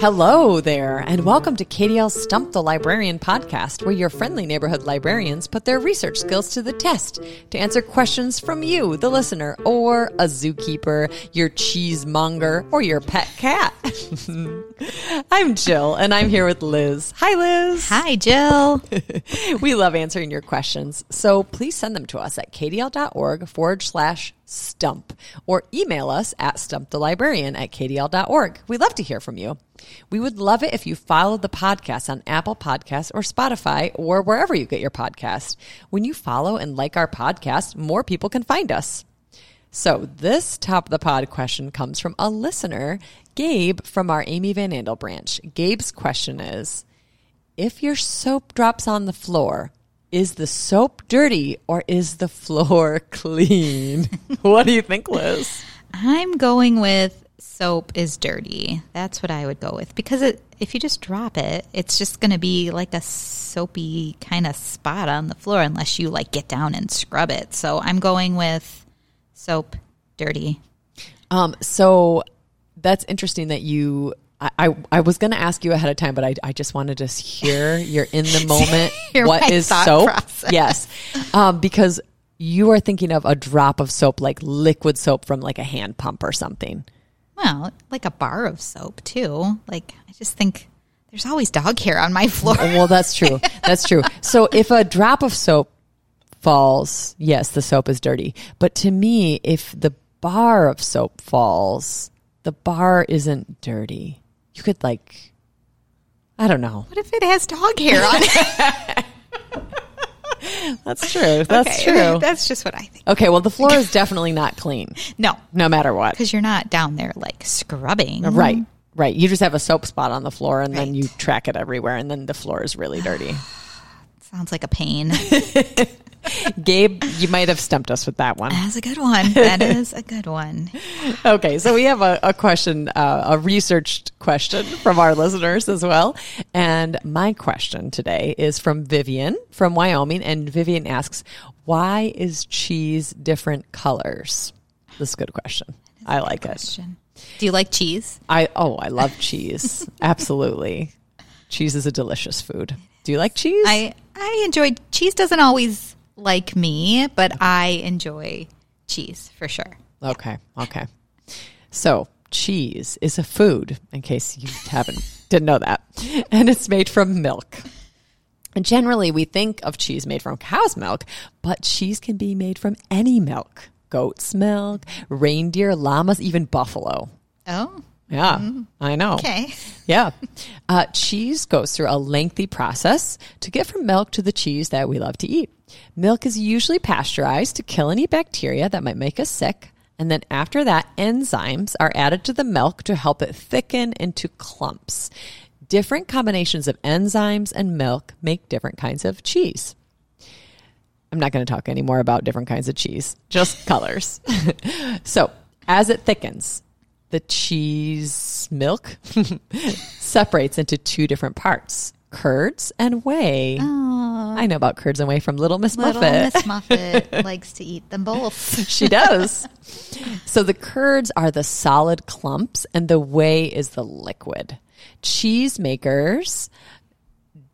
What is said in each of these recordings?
Hello there, and welcome to KDL Stump the Librarian podcast, where your friendly neighborhood librarians put their research skills to the test to answer questions from you, the listener, or a zookeeper, your cheesemonger, or your pet cat. I'm Jill, and I'm here with Liz. Hi, Liz. Hi, Jill. we love answering your questions, so please send them to us at kdl.org forward slash stump or email us at stumpthelibrarian at kdl.org. We love to hear from you. We would love it if you followed the podcast on Apple Podcasts or Spotify or wherever you get your podcast. When you follow and like our podcast, more people can find us. So, this top of the pod question comes from a listener, Gabe from our Amy Van Andel branch. Gabe's question is If your soap drops on the floor, is the soap dirty or is the floor clean? what do you think, Liz? I'm going with soap is dirty. That's what I would go with because it, if you just drop it, it's just going to be like a soapy kind of spot on the floor unless you like get down and scrub it. So I'm going with soap dirty. Um, so that's interesting that you I, I, was going to ask you ahead of time, but I, I just wanted to hear you're in the moment. what is soap? Process. Yes. Um, because you are thinking of a drop of soap, like liquid soap from like a hand pump or something. Well, like a bar of soap too. Like I just think there's always dog hair on my floor. well, that's true. That's true. So if a drop of soap falls, yes, the soap is dirty. But to me, if the bar of soap falls, the bar isn't dirty you could like, I don't know. What if it has dog hair on it? That's true. That's okay, true. That's just what I think. Okay, well, the floor is definitely not clean. No. No matter what. Because you're not down there like scrubbing. Right, right. You just have a soap spot on the floor and right. then you track it everywhere and then the floor is really dirty. Sounds like a pain. Gabe, you might have stumped us with that one. That's a good one. That is a good one. okay, so we have a, a question, uh, a researched question from our listeners as well. And my question today is from Vivian from Wyoming. And Vivian asks, Why is cheese different colors? This is a good question. I like question. it. Do you like cheese? I oh, I love cheese. Absolutely. Cheese is a delicious food. Do you like cheese? I I enjoy cheese doesn't always like me, but I enjoy cheese for sure. Okay. Okay. So, cheese is a food, in case you haven't didn't know that, and it's made from milk. And generally, we think of cheese made from cow's milk, but cheese can be made from any milk goat's milk, reindeer, llamas, even buffalo. Oh. Yeah, mm. I know. Okay. Yeah. Uh, cheese goes through a lengthy process to get from milk to the cheese that we love to eat. Milk is usually pasteurized to kill any bacteria that might make us sick. And then after that, enzymes are added to the milk to help it thicken into clumps. Different combinations of enzymes and milk make different kinds of cheese. I'm not going to talk anymore about different kinds of cheese, just colors. so, as it thickens, the cheese milk separates into two different parts curds and whey. Oh. I know about curds and whey from Little Miss Little Muffet. Miss Muffet likes to eat them both. she does. So the curds are the solid clumps and the whey is the liquid. Cheese makers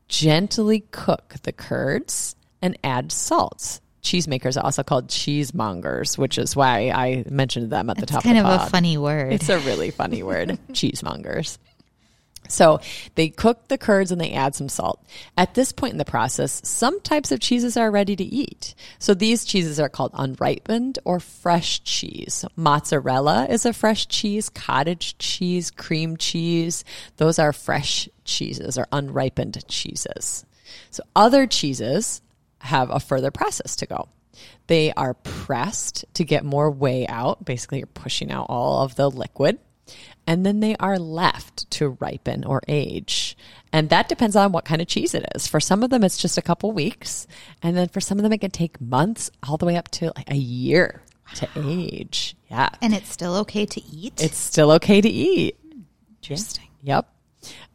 gently cook the curds and add salt. Cheesemakers are also called cheesemongers, which is why I mentioned them at the top. It's kind of, of a funny word. It's a really funny word, cheesemongers. So they cook the curds and they add some salt. At this point in the process, some types of cheeses are ready to eat. So these cheeses are called unripened or fresh cheese. Mozzarella is a fresh cheese, cottage cheese, cream cheese. Those are fresh cheeses or unripened cheeses. So other cheeses have a further process to go. They are pressed to get more whey out. Basically, you're pushing out all of the liquid and then they are left to ripen or age. And that depends on what kind of cheese it is. For some of them, it's just a couple weeks. And then for some of them, it can take months all the way up to like a year to age. Yeah. And it's still okay to eat? It's still okay to eat. Interesting. Yep.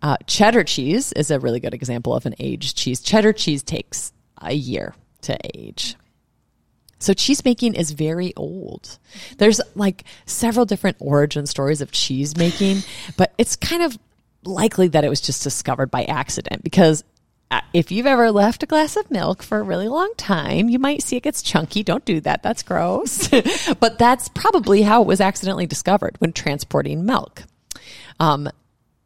Uh, cheddar cheese is a really good example of an aged cheese. Cheddar cheese takes a year to age. So cheese making is very old. There's like several different origin stories of cheese making, but it's kind of likely that it was just discovered by accident because uh, if you've ever left a glass of milk for a really long time, you might see it gets chunky. Don't do that. That's gross. but that's probably how it was accidentally discovered when transporting milk. Um,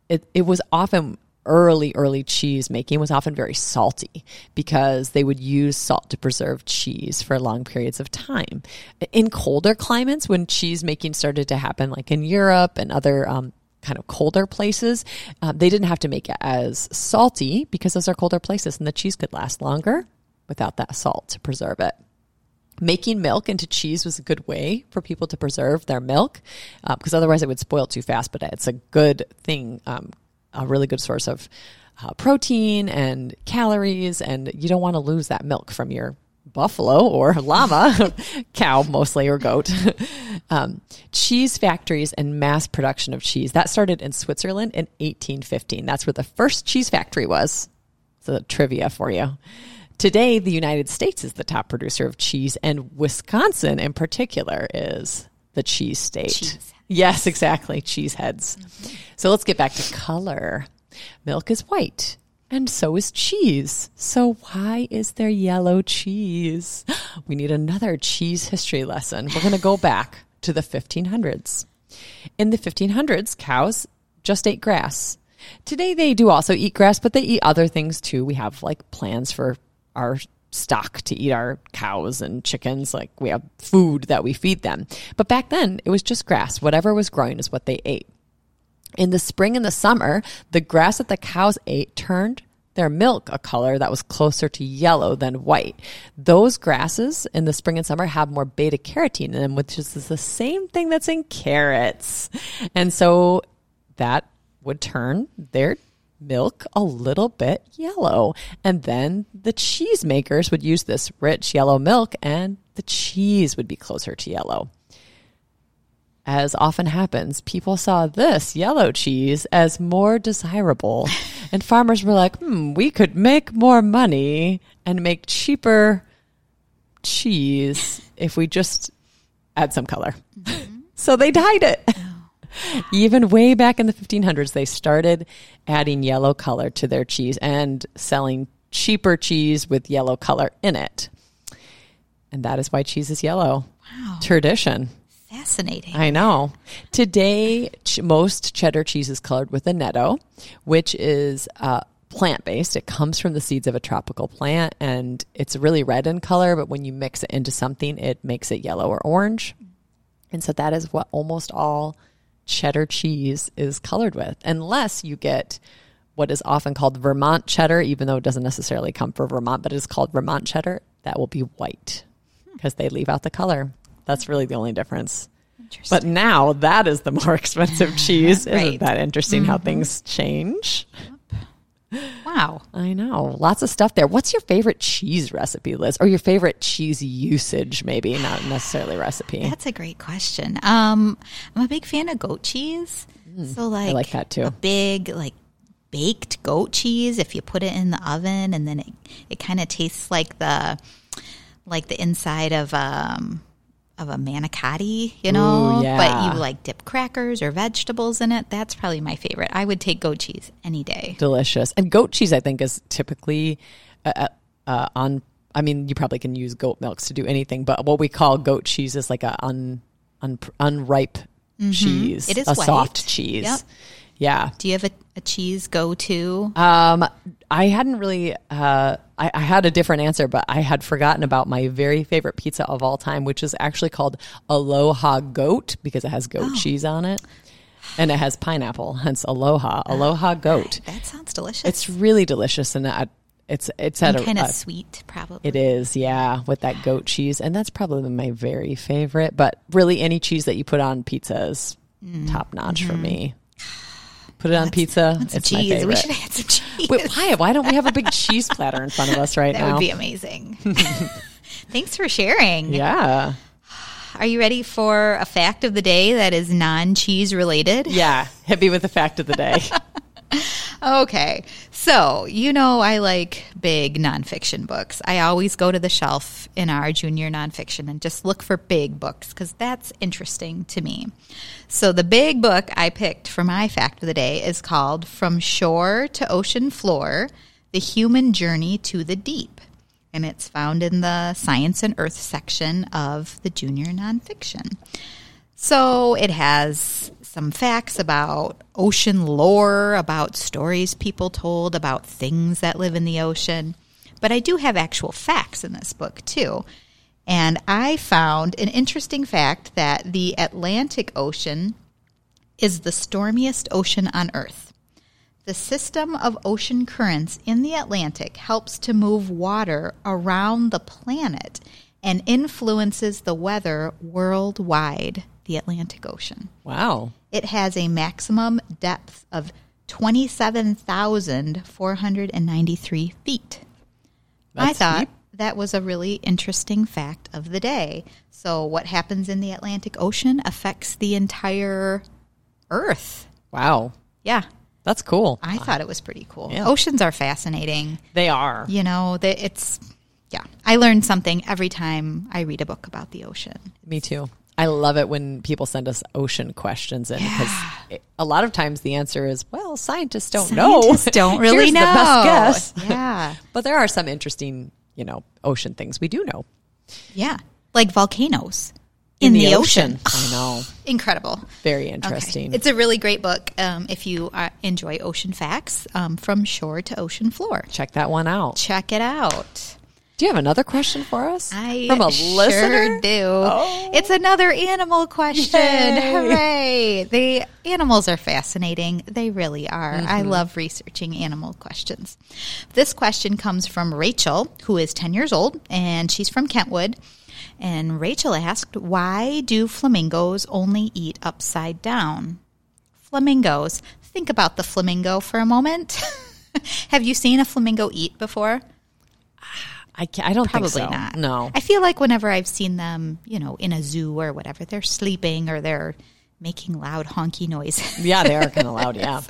it, it was often early, early cheese making was often very salty because they would use salt to preserve cheese for long periods of time. In colder climates, when cheese making started to happen, like in Europe and other um, kind of colder places, uh, they didn't have to make it as salty because those are colder places and the cheese could last longer without that salt to preserve it. Making milk into cheese was a good way for people to preserve their milk uh, because otherwise it would spoil too fast. But it's a good thing, um, a really good source of uh, protein and calories, and you don't want to lose that milk from your buffalo or llama, cow mostly or goat. um, cheese factories and mass production of cheese that started in Switzerland in 1815. That's where the first cheese factory was. So trivia for you. Today, the United States is the top producer of cheese, and Wisconsin in particular is the cheese state. Cheese. Yes, exactly. Cheese heads. Mm-hmm. So let's get back to color. Milk is white, and so is cheese. So why is there yellow cheese? We need another cheese history lesson. We're going to go back to the 1500s. In the 1500s, cows just ate grass. Today they do also eat grass, but they eat other things too. We have like plans for our stock to eat our cows and chickens. Like we have food that we feed them. But back then, it was just grass. Whatever was growing is what they ate. In the spring and the summer, the grass that the cows ate turned their milk a color that was closer to yellow than white. Those grasses in the spring and summer have more beta carotene in them, which is the same thing that's in carrots. And so that would turn their milk a little bit yellow. And then the cheesemakers would use this rich yellow milk and the cheese would be closer to yellow. As often happens, people saw this yellow cheese as more desirable. and farmers were like, hmm, we could make more money and make cheaper cheese if we just add some color. Mm-hmm. so they dyed it. Even way back in the 1500s, they started adding yellow color to their cheese and selling cheaper cheese with yellow color in it. And that is why cheese is yellow. Wow. Tradition. Fascinating. I know. Today, ch- most cheddar cheese is colored with annatto, which is uh, plant based. It comes from the seeds of a tropical plant and it's really red in color, but when you mix it into something, it makes it yellow or orange. And so that is what almost all cheddar cheese is colored with, unless you get what is often called Vermont cheddar, even though it doesn't necessarily come from Vermont, but it is called Vermont cheddar. That will be white because they leave out the color. That's really the only difference. But now that is the more expensive cheese. Isn't that interesting how Mm-hmm. things change? Wow. I know. Lots of stuff there. What's your favorite cheese recipe, Liz? Or your favorite cheese usage, maybe, not necessarily recipe? That's a great question. Um, I'm a big fan of goat cheese. so like, I like that too. A big like baked goat cheese. If you put it in the oven, and then it it kind of tastes like the like the inside of um of a manicotti, you know. Ooh, yeah. But you like dip crackers or vegetables in it. That's probably my favorite. I would take goat cheese any day. delicious. And goat cheese, I think, is typically uh, uh, on. I mean, you probably can use goat milks to do anything, but what we call goat cheese is like a un, un unripe cheese. Mm-hmm. It is a white. soft cheese. Yep. Yeah. Do you have a, a cheese go to? Um, I hadn't really. Uh, I, I had a different answer, but I had forgotten about my very favorite pizza of all time, which is actually called Aloha Goat because it has Oh. goat cheese on it, and it has pineapple. Hence Aloha. Ah, Aloha Goat. that sounds delicious. It's really delicious, and I, it's it's at a, kind of sweet, probably. It is, yeah, with that goat cheese, and that's probably my very favorite. But really, any cheese that you put on pizza is mm-hmm. top notch for me. Put it on pizza. Want some It's my cheese. We should have had some cheese. Wait, why? Why don't we have a big cheese platter in front of us right that now? That would be amazing. Thanks for sharing. yeah, Are you ready for a fact of the day that is non cheese related? yeah. Hit me with the fact of the day. Okay. So, you know, I like big nonfiction books. I always go to the shelf in our junior nonfiction and just look for big books because that's interesting to me. So, the big book I picked for my fact of the day is called From Shore to Ocean Floor The Human Journey to the Deep. And it's found in the Science and Earth section of the junior nonfiction. So it has some facts about ocean lore, about stories people told, about things that live in the ocean. But I do have actual facts in this book too. And I found an interesting fact that the Atlantic Ocean is the stormiest ocean on Earth. The system of ocean currents in the Atlantic helps to move water around the planet and influences the weather worldwide, the Atlantic Ocean. Wow. It has a maximum depth of 27,493 feet. I thought deep. that was a really interesting fact of the day. So, what happens in the Atlantic Ocean affects the entire Earth. Wow. Yeah, That's cool. I thought it was pretty cool. Yeah. Oceans are fascinating. They are. You know, it's yeah. I learn something every time I read a book about the ocean. Me too. I love it when people send us ocean questions in because it- a lot of times the answer is, well, scientists don't know. Scientists don't really know. The best guess. Yeah. but there are some interesting, you know, ocean things we do know Yeah. Like volcanoes in, the, ocean. I know. Incredible. Very Okay. interesting. It's a really great book um, if you uh, enjoy ocean facts um, from shore to ocean floor. Check that one out. Check it out. Do you have another question for us? I From a sure listener? do. Oh. It's another animal question. Yay. Hooray! The animals are fascinating. They really are. I Mm-hmm. love researching animal questions. This question comes from Rachel, who is 10 years old, and she's from Kentwood. And Rachel asked, Why do flamingos only eat upside down? Flamingos. Think about the flamingo for a moment. Have you seen a flamingo eat before? I, can't, I don't Probably think so. not. No. I feel like whenever I've seen them, you know, in a zoo or whatever, they're sleeping or they're making loud honky noises. yeah, they are kind of loud. Yeah.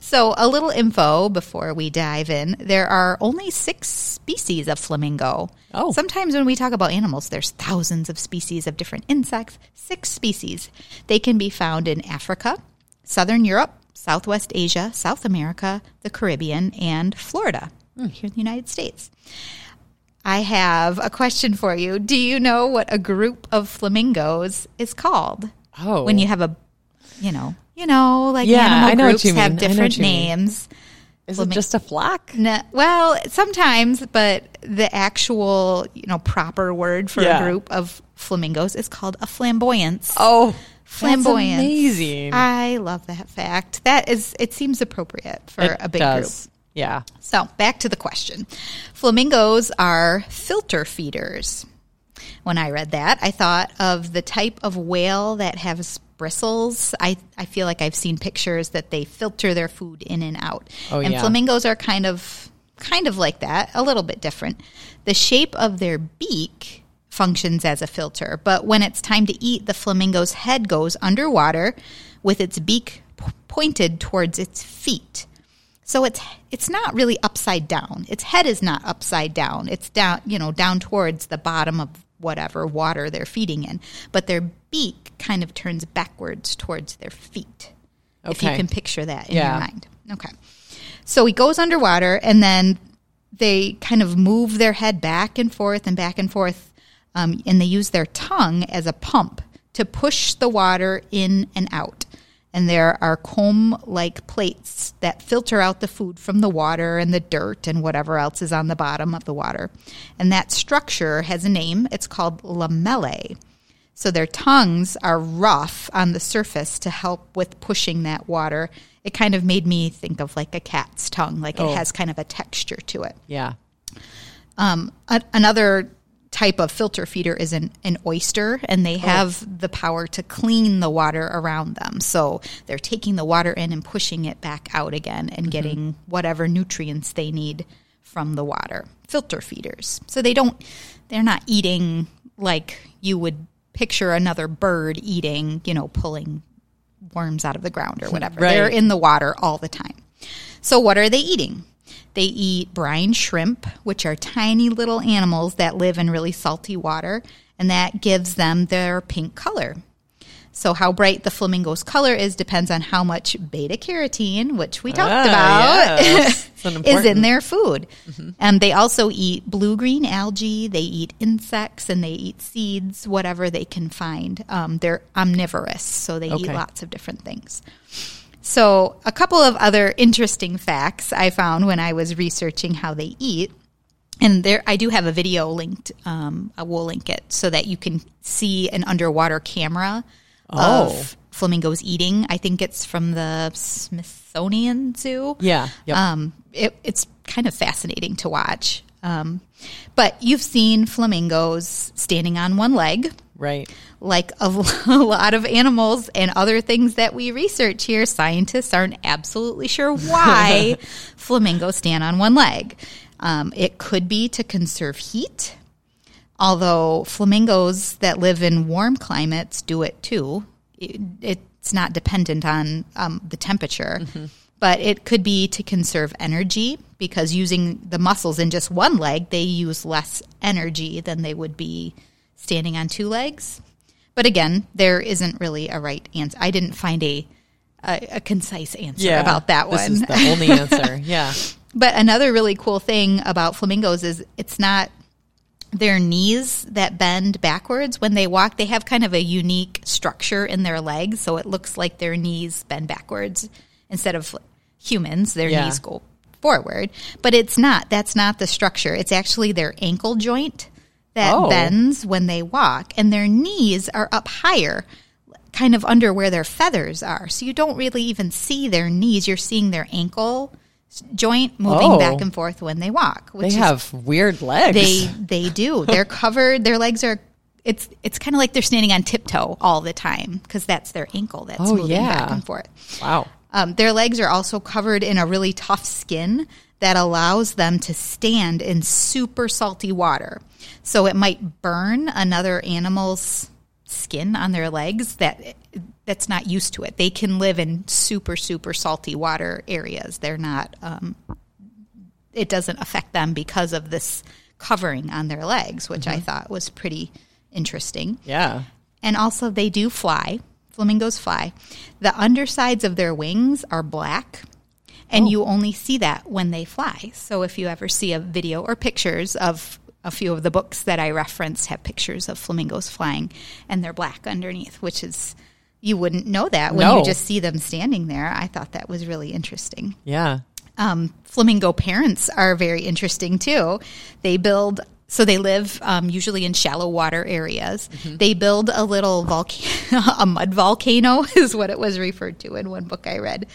so, a little info before we dive in. There are only six species of flamingo. Oh. Sometimes when we talk about animals, there's thousands of species of different insects. Six species. They can be found in Africa, Southern Europe, Southwest Asia, South America, the Caribbean, and Florida hmm. here in the United States. I have a question for you. Do you know what a group of flamingos is called? Oh. When you have a, you know, you know, like Yeah, animal I know what groups you have different names. Is Flamin- it just a flock? No, well, sometimes, but the actual, you know, proper word for Yeah. a group of flamingos is called a flamboyance. Oh, flamboyance. Amazing. I love that fact. That is, it seems appropriate for It a big does. group. Yeah. So, back to the question. Flamingos are filter feeders. When I read that, I thought of the type of whale that has bristles. I, I feel like I've seen pictures that they filter their food in and out. Oh, and yeah. flamingos are kind of kind of like that, a little bit different. The shape of their beak functions as a filter, but when it's time to eat, the flamingo's head goes underwater with its beak p- pointed towards its feet. So it's it's not really upside down. Its head is not upside down. It's down, you know, down towards the bottom of whatever water they're feeding in. But their beak kind of turns backwards towards their feet. Okay. If you can picture that in Yeah. your mind. Okay. So he goes underwater and then they kind of move their head back and forth and back and forth. Um, and they use their tongue as a pump to push the water in and out. And there are comb like plates that filter out the food from the water and the dirt and whatever else is on the bottom of the water. And that structure has a name. It's called lamellae. So their tongues are rough on the surface to help with pushing that water. It kind of made me think of like a cat's tongue, like Oh. it has kind of a texture to it. Yeah. Um, a- another type of filter feeder is an, an oyster, and they oh. have the power to clean the water around them. So they're taking the water in and pushing it back out again and mm-hmm. getting whatever nutrients they need from the water. Filter feeders. So they don't, they're not eating like you would picture another bird eating, you know, pulling worms out of the ground or whatever. Right. They're in the water all the time. So, what are they eating? They eat brine shrimp, which are tiny little animals that live in really salty water, and that gives them their pink color. So, how bright the flamingo's color is depends on how much beta carotene, which we talked Ah, about, yes. Is in their food. And they also eat blue green algae, they eat insects, and they eat seeds, whatever they can find. Um, they're omnivorous, so they eat lots of different things. So, a couple of other interesting facts I found when I was researching how they eat. And there, I do have a video linked. Um, I will link it so that you can see an underwater camera Oh. of flamingos eating. I think it's from the Smithsonian Zoo. Yeah. Yep. Um, it, it's kind of fascinating to watch. Um, but you've seen flamingos standing on one leg, right. like a, lot of animals and other things that we research here. Scientists aren't absolutely sure why flamingos stand on one leg. Um, it could be to conserve heat, although flamingos that live in warm climates do it too. It, it's not dependent on um, the temperature, but it could be to conserve energy because using the muscles in just one leg, they use less energy than they would be standing on two legs. But again, there isn't really a right answer. I didn't find a a, a concise answer Yeah. about that this one. is the only answer. Yeah. But another really cool thing about flamingos is it's not their knees that bend backwards when they walk. They have kind of a unique structure in their legs, so it looks like their knees bend backwards instead of humans. Their Yeah. knees go forward, but it's not. That's not the structure. It's actually their ankle joint that Oh. bends when they walk, and their knees are up higher. Kind of under where their feathers are. So you don't really even see their knees. You're seeing their ankle joint moving Oh. back and forth when they walk. Which They is have weird legs. they they do. They're covered. Their legs are. It's it's kind of like they're standing on tiptoe all the time because that's their ankle that's Oh, moving yeah. back and forth. wow. Um, their legs are also covered in a really tough skin that allows them to stand in super salty water. So it might burn another animal's skin on their legs that that's not used to it. They can live in super super salty water areas. They're not. Um, it doesn't affect them because of this covering on their legs, which I thought was pretty interesting. Yeah. And also, they do fly. Flamingos fly. The undersides of their wings are black, and you only see that when they fly. So, if you ever see a video or pictures of a few of the books that I referenced, have pictures of flamingos flying, and they're black underneath, which is you wouldn't know that when No. you just see them standing there. I thought that was really interesting Yeah. um, flamingo parents are very interesting too. They build, so they live um, usually in shallow water areas. They build a little volcano, a mud volcano is what it was referred to in one book I read,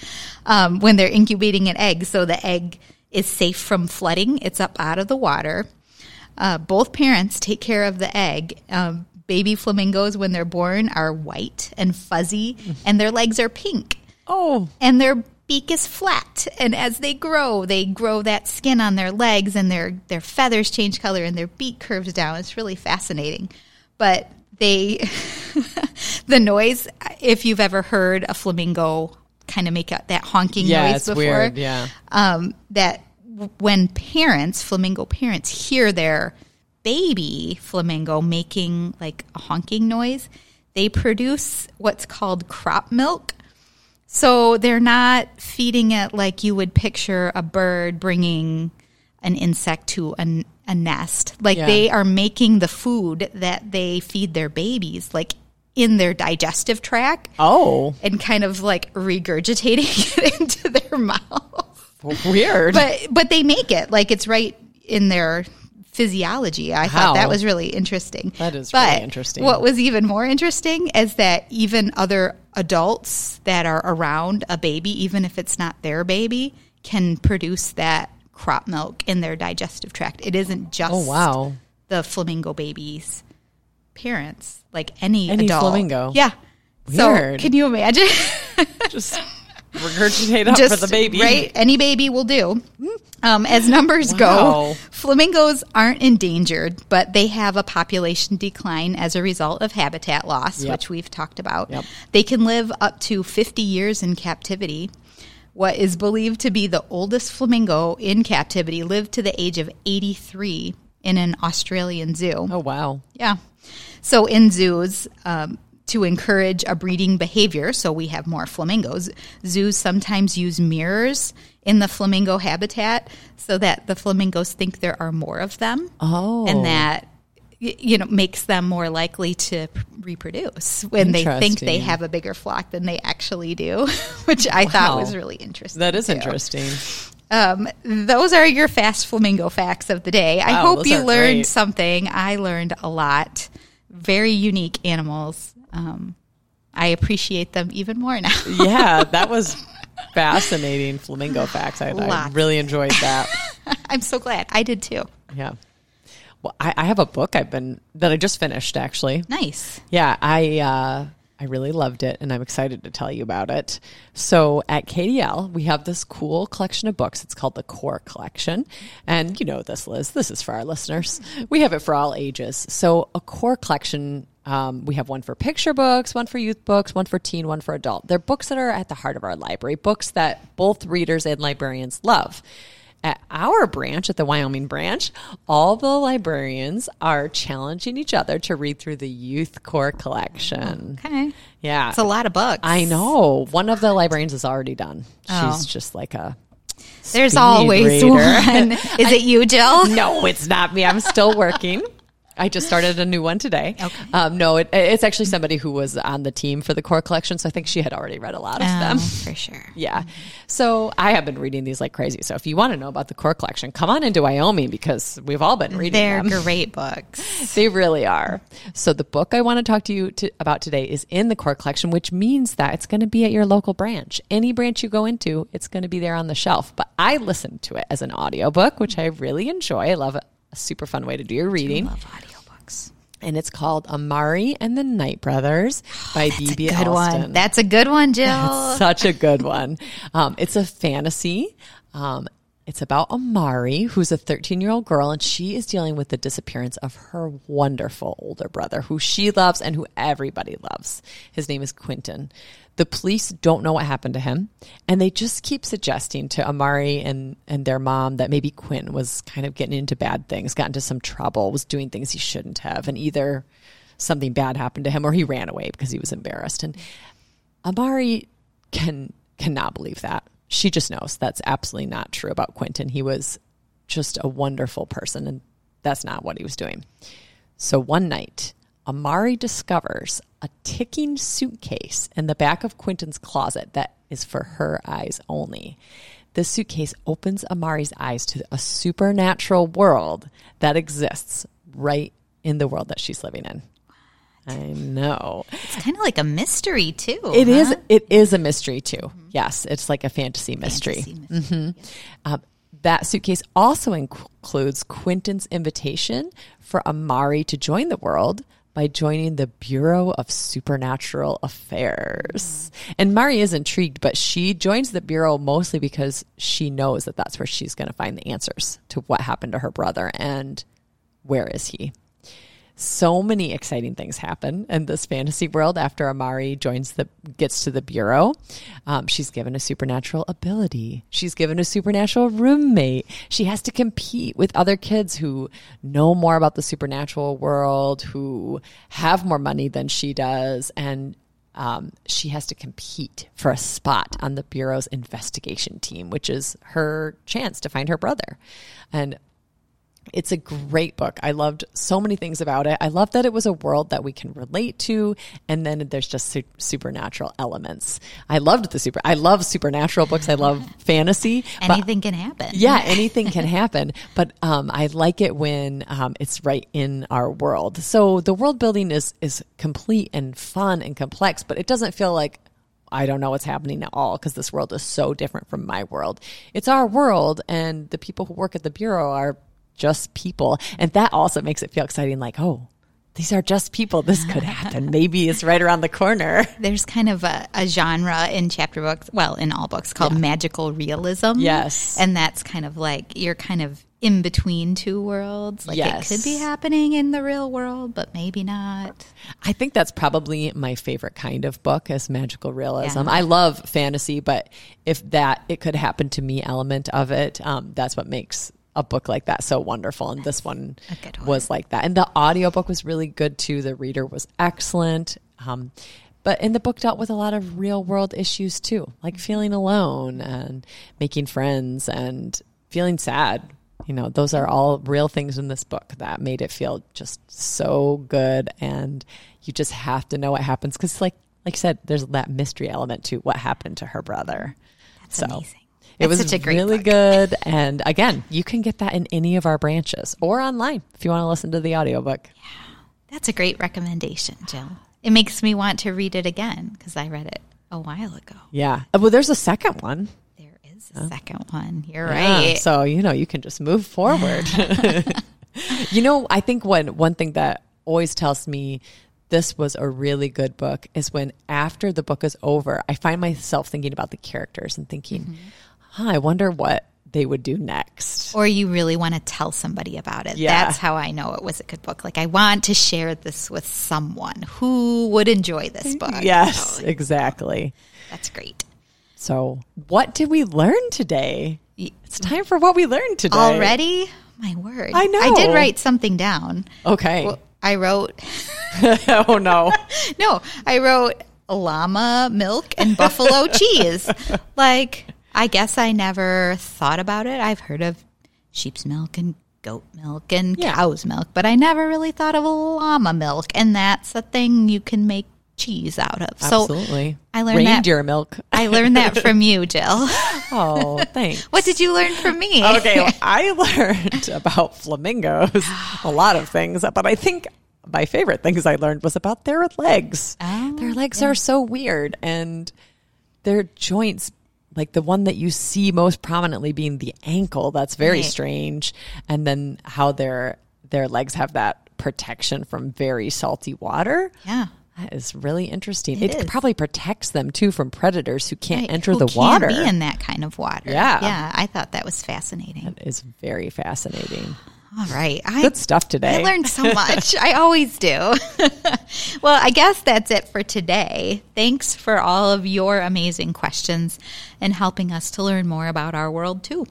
um, when they're incubating an egg. So the egg is safe from flooding, it's up out of the water. Uh, both parents take care of the egg. Um, baby flamingos, when they're born, are white and fuzzy, and their legs are pink Oh. and their beak is flat and as they grow they grow that skin on their legs and their their feathers change color and their beak curves down it's really fascinating but they the noise if you've ever heard a flamingo kind of make that honking Yeah, noise before weird. Yeah. um, that when parents, flamingo parents, hear their baby flamingo making like a honking noise, they produce what's called crop milk. So they're not feeding it like you would picture a bird bringing an insect to a, a nest. Like Yeah. they are making the food that they feed their babies, like in their digestive tract Oh. and kind of like regurgitating it into their mouth. Weird. But but they make it like it's right in their physiology. I How? thought that was really interesting. That is but really interesting. What was even more interesting is that even other adults that are around a baby, even if it's not their baby, can produce that crop milk in their digestive tract. It isn't oh, just oh wow. the flamingo babies' parents, like any, Any adult. flamingo. Yeah. So can you imagine? Just regurgitate up Just for the baby. right? Any baby will do. Um, as numbers Wow. go, flamingos aren't endangered, but they have a population decline as a result of habitat loss, Yep. which we've talked about. Yep. They can live up to 50 years in captivity, what is believed to be the oldest flamingo in captivity lived to the age of 83 in an Australian zoo. Oh wow. Yeah. So in zoos, um, to encourage a breeding behavior, so we have more flamingos, zoos sometimes use mirrors in the flamingo habitat so that the flamingos think there are more of them. Oh. And that you know makes them more likely to reproduce when they think they have a bigger flock than they actually do, which I thought was really interesting. That is too. interesting. Um, those are your fast flamingo facts of the day. I hope you learned great. something. I learned a lot. Very unique animals. Um, I appreciate them even more now. Yeah, that was fascinating flamingo facts. I, I really enjoyed that. I'm so glad. I did too. Yeah. Well, I, I have a book I've been that I just finished actually. Nice. Yeah, I uh, I really loved it, and I'm excited to tell you about it. So at KDL, we have this cool collection of books. It's called the Core Collection, and you know this, Liz. This is for our listeners. We have it for all ages. So a Core Collection. Um, we have one for picture books, one for youth books, one for teen, one for adult. They're books that are at the heart of our library, books that both readers and librarians love. At our branch, at the Wyoming branch, all the librarians are challenging each other to read through the Youth Core Collection. Okay. Yeah. It's a lot of books. I know. One of the librarians is already done. Oh. She's just like a. There's always reader. one. Is it you, Jill? no, it's not me. I'm still working. I just started a new one today. Okay. Um, no, it, it's actually somebody who was on the team for the core collection, so I think she had already read a lot of them. Um, for sure. Yeah. So I have been reading these like crazy. So if you want to know about the core collection, come on into Wyoming because we've all been reading They're them. great books. They really are. So the book I want to talk to you to, about today is in the core collection, which means that it's going to be at your local branch. Any branch you go into, it's going to be there on the shelf. But I listened to it as an audiobook, which I really enjoy. I love it. A super fun way to do your reading. I love audiobooks. And it's called Amari and the Night Brothers by That's a B.B. good Alston. one. That's a good one, Jill. It's such a good one. Um, it's a fantasy. Um, it's about Amari, who's a 13 year old girl, and she is dealing with the disappearance of her wonderful older brother, who she loves and who everybody loves. His name is Quentin. The police don't know what happened to him, and they just keep suggesting to Amari and, and their mom that maybe Quentin was kind of getting into bad things, got into some trouble, was doing things he shouldn't have, and either something bad happened to him or he ran away because he was embarrassed. And Amari can cannot believe that. She just knows that's absolutely not true about Quentin. He was just a wonderful person and that's not what he was doing. So one night, Amari discovers a ticking suitcase in the back of Quentin's closet that is for her eyes only. This suitcase opens Amari's eyes to a supernatural world that exists right in the world that she's living in. I know. It's kind of like a mystery too. It is. huh? It is a mystery too. Yes, it's like a fantasy mystery. Fantasy mystery. Um, that suitcase also inc- includes Quentin's invitation for Amari to join the world by joining the Bureau of Supernatural Affairs. And Mari is intrigued, but she joins the bureau mostly because she knows that that's where she's going to find the answers to what happened to her brother and where is he so many exciting things happen in this fantasy world after Amari joins the gets to the bureau. Um, she's given a supernatural ability. She's given a supernatural roommate. She has to compete with other kids who know more about the supernatural world, who have more money than she does, and um, she has to compete for a spot on the bureau's investigation team, which is her chance to find her brother. And it's a great book. I loved so many things about it. I love that it was a world that we can relate to, and then there's just su- supernatural elements. I loved the super. I love supernatural books. I love fantasy. but- Anything can happen. yeah, anything can happen, but um, I like it when um, it's right in our world. So the world building is is complete and fun and complex, but it doesn't feel like I don't know what's happening at all because this world is so different from my world. It's our world, and the people who work at the bureau are just people, and that also makes it feel exciting. Like, oh, these are just people. This could happen. Maybe it's right around the corner. There's kind of a, a genre in chapter books, well, in all books called magical realism. Yes. And that's kind of like you're kind of in between two worlds. Like Yes. it could be happening in the real world, but maybe not. I think that's probably my favorite kind of book is magical realism. Yeah. I love fantasy, but if that it could happen to me element of it, um, that's what makes a book like that so wonderful. And this one, one. was like that. And the audiobook was really good too. The reader was excellent. Um, but and the book dealt with a lot of real world issues too, like feeling alone and making friends and feeling sad. You know, those are all real things in this book that made it feel just so good. And you just have to know what happens because, like, like you said, there's that mystery element to what happened to her brother. That's amazing. It was a great really book. good. And again, you can get that in any of our branches or online if you want to listen to the audiobook. Yeah. That's a great recommendation, Jill. It makes me want to read it again because I read it a while ago. Yeah. Uh, Well, there's a second one. There is a second one. You're Yeah, right. So, you know, you can just move forward. you know, I think one one thing that always tells me this was a really good book is when after the book is over, I find myself thinking about the characters and thinking, Mm-hmm. Huh, I wonder what they would do next. or you really want to tell somebody about it. Yeah. That's how I know it was a good book. Like I want to share this with someone who would enjoy this book. Yes, exactly. That's great. So, what did we learn today? It's time for what we learned today. Already? My word. I know. I did write something down. Okay. Well, I wrote oh no. No, I wrote llama milk and buffalo cheese. Like, I guess I never thought about it. I've heard of sheep's milk and goat milk and Yeah. cow's milk, but I never really thought of llama milk. And that's a thing you can make cheese out of. So Absolutely. I learned that- reindeer milk. I learned that from you, Jill. Oh, thanks. What did you learn from me? okay, well, I learned about flamingos, a lot of things, but I think my favorite things I learned was about their legs. Oh, their legs are so weird and their joints like the one that you see most prominently being the ankle that's very Right. strange and then how their their legs have that protection from very salty water Yeah. that is really interesting It probably protects them too from predators who can't Right. enter Who the can't water be in that kind of water. Yeah. Yeah. I thought that was fascinating. It is very fascinating All right. I, good stuff today I learned so much. I always do. well, I guess that's it for today. Thanks for all of your amazing questions and helping us to learn more about our world, too.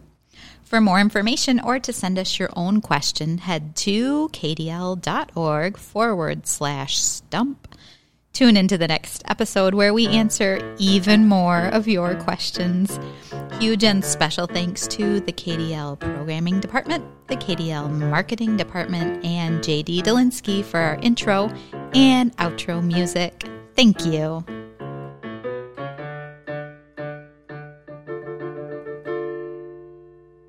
For more information or to send us your own question, head to kdl.org forward slash stump. Tune into the next episode where we answer even more of your questions. Huge and special thanks to the KDL Programming Department, the KDL Marketing Department, and JD Delinsky for our intro and outro music. Thank you.